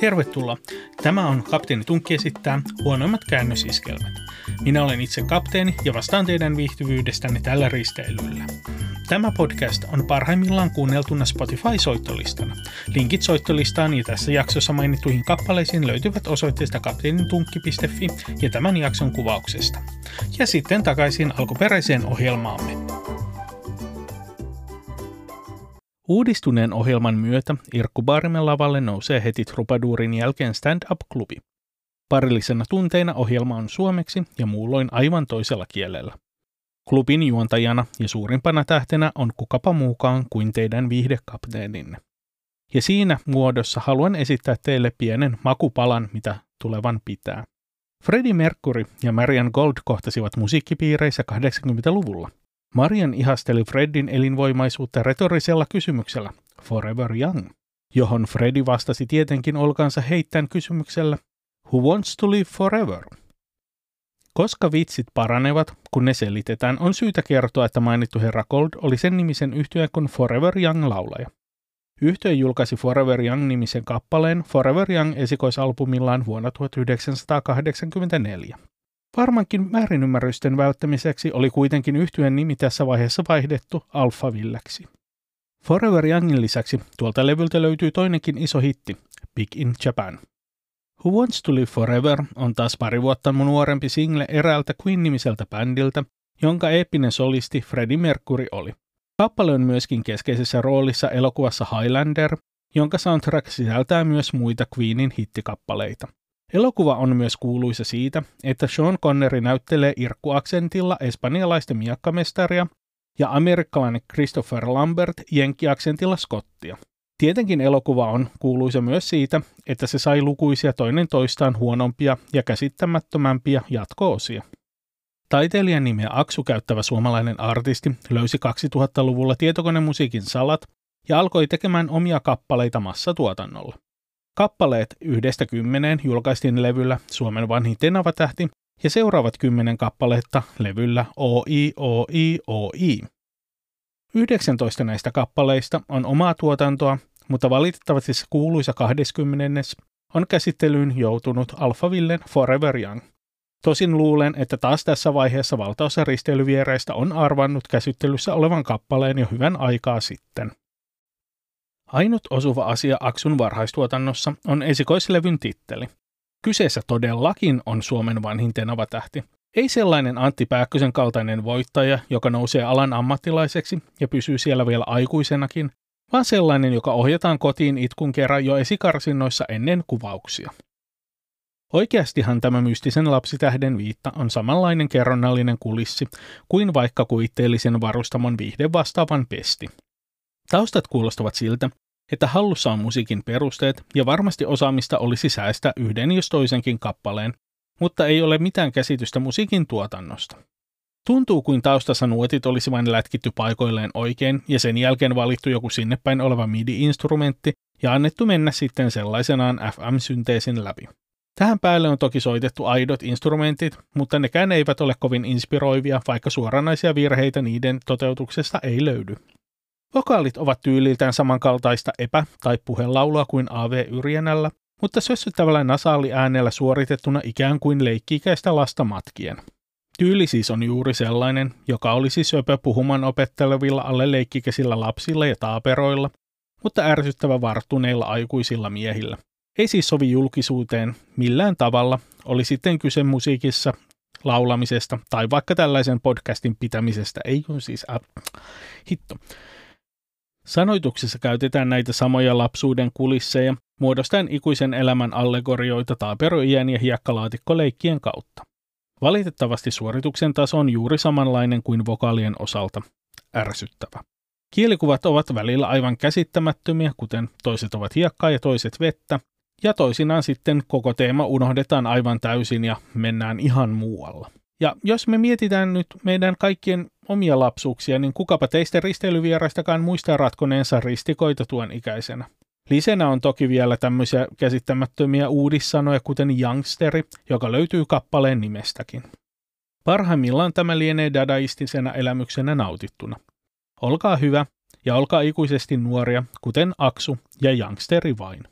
Tervetuloa. Tämä on Kapteeni Tunkki esittää huonoimmat käännösiskelmät. Minä olen itse kapteeni ja vastaan teidän viihtyvyydestänne tällä risteilyllä. Tämä podcast on parhaimmillaan kuunneltuna Spotify-soittolistana. Linkit soittolistaan ja tässä jaksossa mainittuihin kappaleisiin löytyvät osoitteesta kapteenintunkki.fi ja tämän jakson kuvauksesta. Ja sitten takaisin alkuperäiseen ohjelmaamme. Uudistuneen ohjelman myötä Irkku Baarimen lavalle nousee heti Trupadurin jälkeen stand-up-klubi. Parillisena tunteina ohjelma on suomeksi ja muulloin aivan toisella kielellä. Klubin juontajana ja suurimpana tähtenä on kukapa muukaan kuin teidän viihdekapteeninne. Ja siinä muodossa haluan esittää teille pienen makupalan, mitä tulevan pitää. Freddie Mercury ja Marian Gold kohtasivat musiikkipiireissä 80-luvulla. Marian ihasteli Freddin elinvoimaisuutta retorisella kysymyksellä Forever Young, johon Freddy vastasi tietenkin olkansa heittäen kysymyksellä Who wants to live forever? Koska vitsit paranevat, kun ne selitetään, on syytä kertoa, että mainittu herra Gold oli sen nimisen yhtyeen kuin Forever Young laulaja. Yhtye julkaisi Forever Young-nimisen kappaleen Forever Young esikoisalbumillaan vuonna 1984. Varmankin väärinymmärrysten välttämiseksi oli kuitenkin yhtyeen nimi tässä vaiheessa vaihdettu Alphavilleksi. Forever Youngin lisäksi tuolta levyltä löytyy toinenkin iso hitti, Big in Japan. Who Wants to Live Forever on taas pari vuotta nuorempi single eräältä Queen-nimiseltä bändiltä, jonka eeppinen solisti Freddie Mercury oli. Kappale on myöskin keskeisessä roolissa elokuvassa Highlander, jonka soundtrack sisältää myös muita Queenin hittikappaleita. Elokuva on myös kuuluisa siitä, että Sean Connery näyttelee irkkuaksentilla espanjalaista miakkamestaria ja amerikkalainen Christopher Lambert jenkkiaksentilla Scottia. Tietenkin elokuva on kuuluisa myös siitä, että se sai lukuisia toinen toistaan huonompia ja käsittämättömämpiä jatko-osia. Taiteilijan nimeä Aksu käyttävä suomalainen artisti löysi 2000-luvulla tietokonemusiikin salat ja alkoi tekemään omia kappaleita massatuotannolla. Kappaleet yhdestä kymmeneen julkaistiin levyllä Suomen vanhin Tenava-tähti ja seuraavat kymmenen kappaletta levyllä OI, OI, OI. 19 näistä kappaleista on omaa tuotantoa, mutta valitettavasti se kuuluisa 20. on käsittelyyn joutunut Alphavillen Forever Young. Tosin luulen, että taas tässä vaiheessa valtaosa risteilyviereistä on arvannut käsittelyssä olevan kappaleen jo hyvän aikaa sitten. Ainut osuva asia Aksun varhaistuotannossa on esikoislevyn titteli. Kyseessä todellakin on Suomen vanhin tenava-tähti. Ei sellainen Antti Pääkkösen kaltainen voittaja, joka nousee alan ammattilaiseksi ja pysyy siellä vielä aikuisenakin, vaan sellainen, joka ohjataan kotiin itkun kerran jo esikarsinnoissa ennen kuvauksia. Oikeastihan tämä mystisen lapsitähden viitta on samanlainen kerronnallinen kulissi kuin vaikka kuvitteellisen varustamon viihde vastaavan pesti. Taustat kuulostavat siltä, että hallussa on musiikin perusteet ja varmasti osaamista olisi säästä yhden jos toisenkin kappaleen, mutta ei ole mitään käsitystä musiikin tuotannosta. Tuntuu kuin taustassa nuotit olisi vain lätkitty paikoilleen oikein ja sen jälkeen valittu joku sinne päin oleva MIDI-instrumentti ja annettu mennä sitten sellaisenaan FM-synteesin läpi. Tähän päälle on toki soitettu aidot instrumentit, mutta nekään eivät ole kovin inspiroivia, vaikka suoranaisia virheitä niiden toteutuksesta ei löydy. Vokaalit ovat tyyliltään samankaltaista epä- tai puhelaulua kuin AV Yrjänällä, mutta sössyttävällä nasaaliäänellä suoritettuna ikään kuin leikkiikäistä lasta matkien. Tyyli siis on juuri sellainen, joka olisi söpö puhuman opettelevilla alle leikkikäsillä lapsilla ja taaperoilla, mutta ärsyttävä varttuneilla aikuisilla miehillä. Ei siis sovi julkisuuteen millään tavalla, oli sitten kyse musiikissa, laulamisesta tai vaikka tällaisen podcastin pitämisestä, ei kun siis, äh, hitto. Sanoituksessa käytetään näitä samoja lapsuuden kulisseja, muodostaen ikuisen elämän allegorioita taaperoiän ja hiekkalaatikkoleikkien kautta. Valitettavasti suorituksen taso on juuri samanlainen kuin vokaalien osalta, ärsyttävä. Kielikuvat ovat välillä aivan käsittämättömiä, kuten toiset ovat hiekkaa ja toiset vettä, ja toisinaan sitten koko teema unohdetaan aivan täysin ja mennään ihan muualla. Ja jos me mietitään nyt meidän kaikkien omia lapsuuksia, niin kukapa teistä risteilyvieraistakaan muistaa ratkoneensa ristikoita tuon ikäisenä. Lisenä on toki vielä tämmöisiä käsittämättömiä uudissanoja, kuten youngsteri, joka löytyy kappaleen nimestäkin. Parhaimmillaan tämä lienee dadaistisena elämyksenä nautittuna. Olkaa hyvä ja olkaa ikuisesti nuoria, kuten Aksu ja youngsteri vain.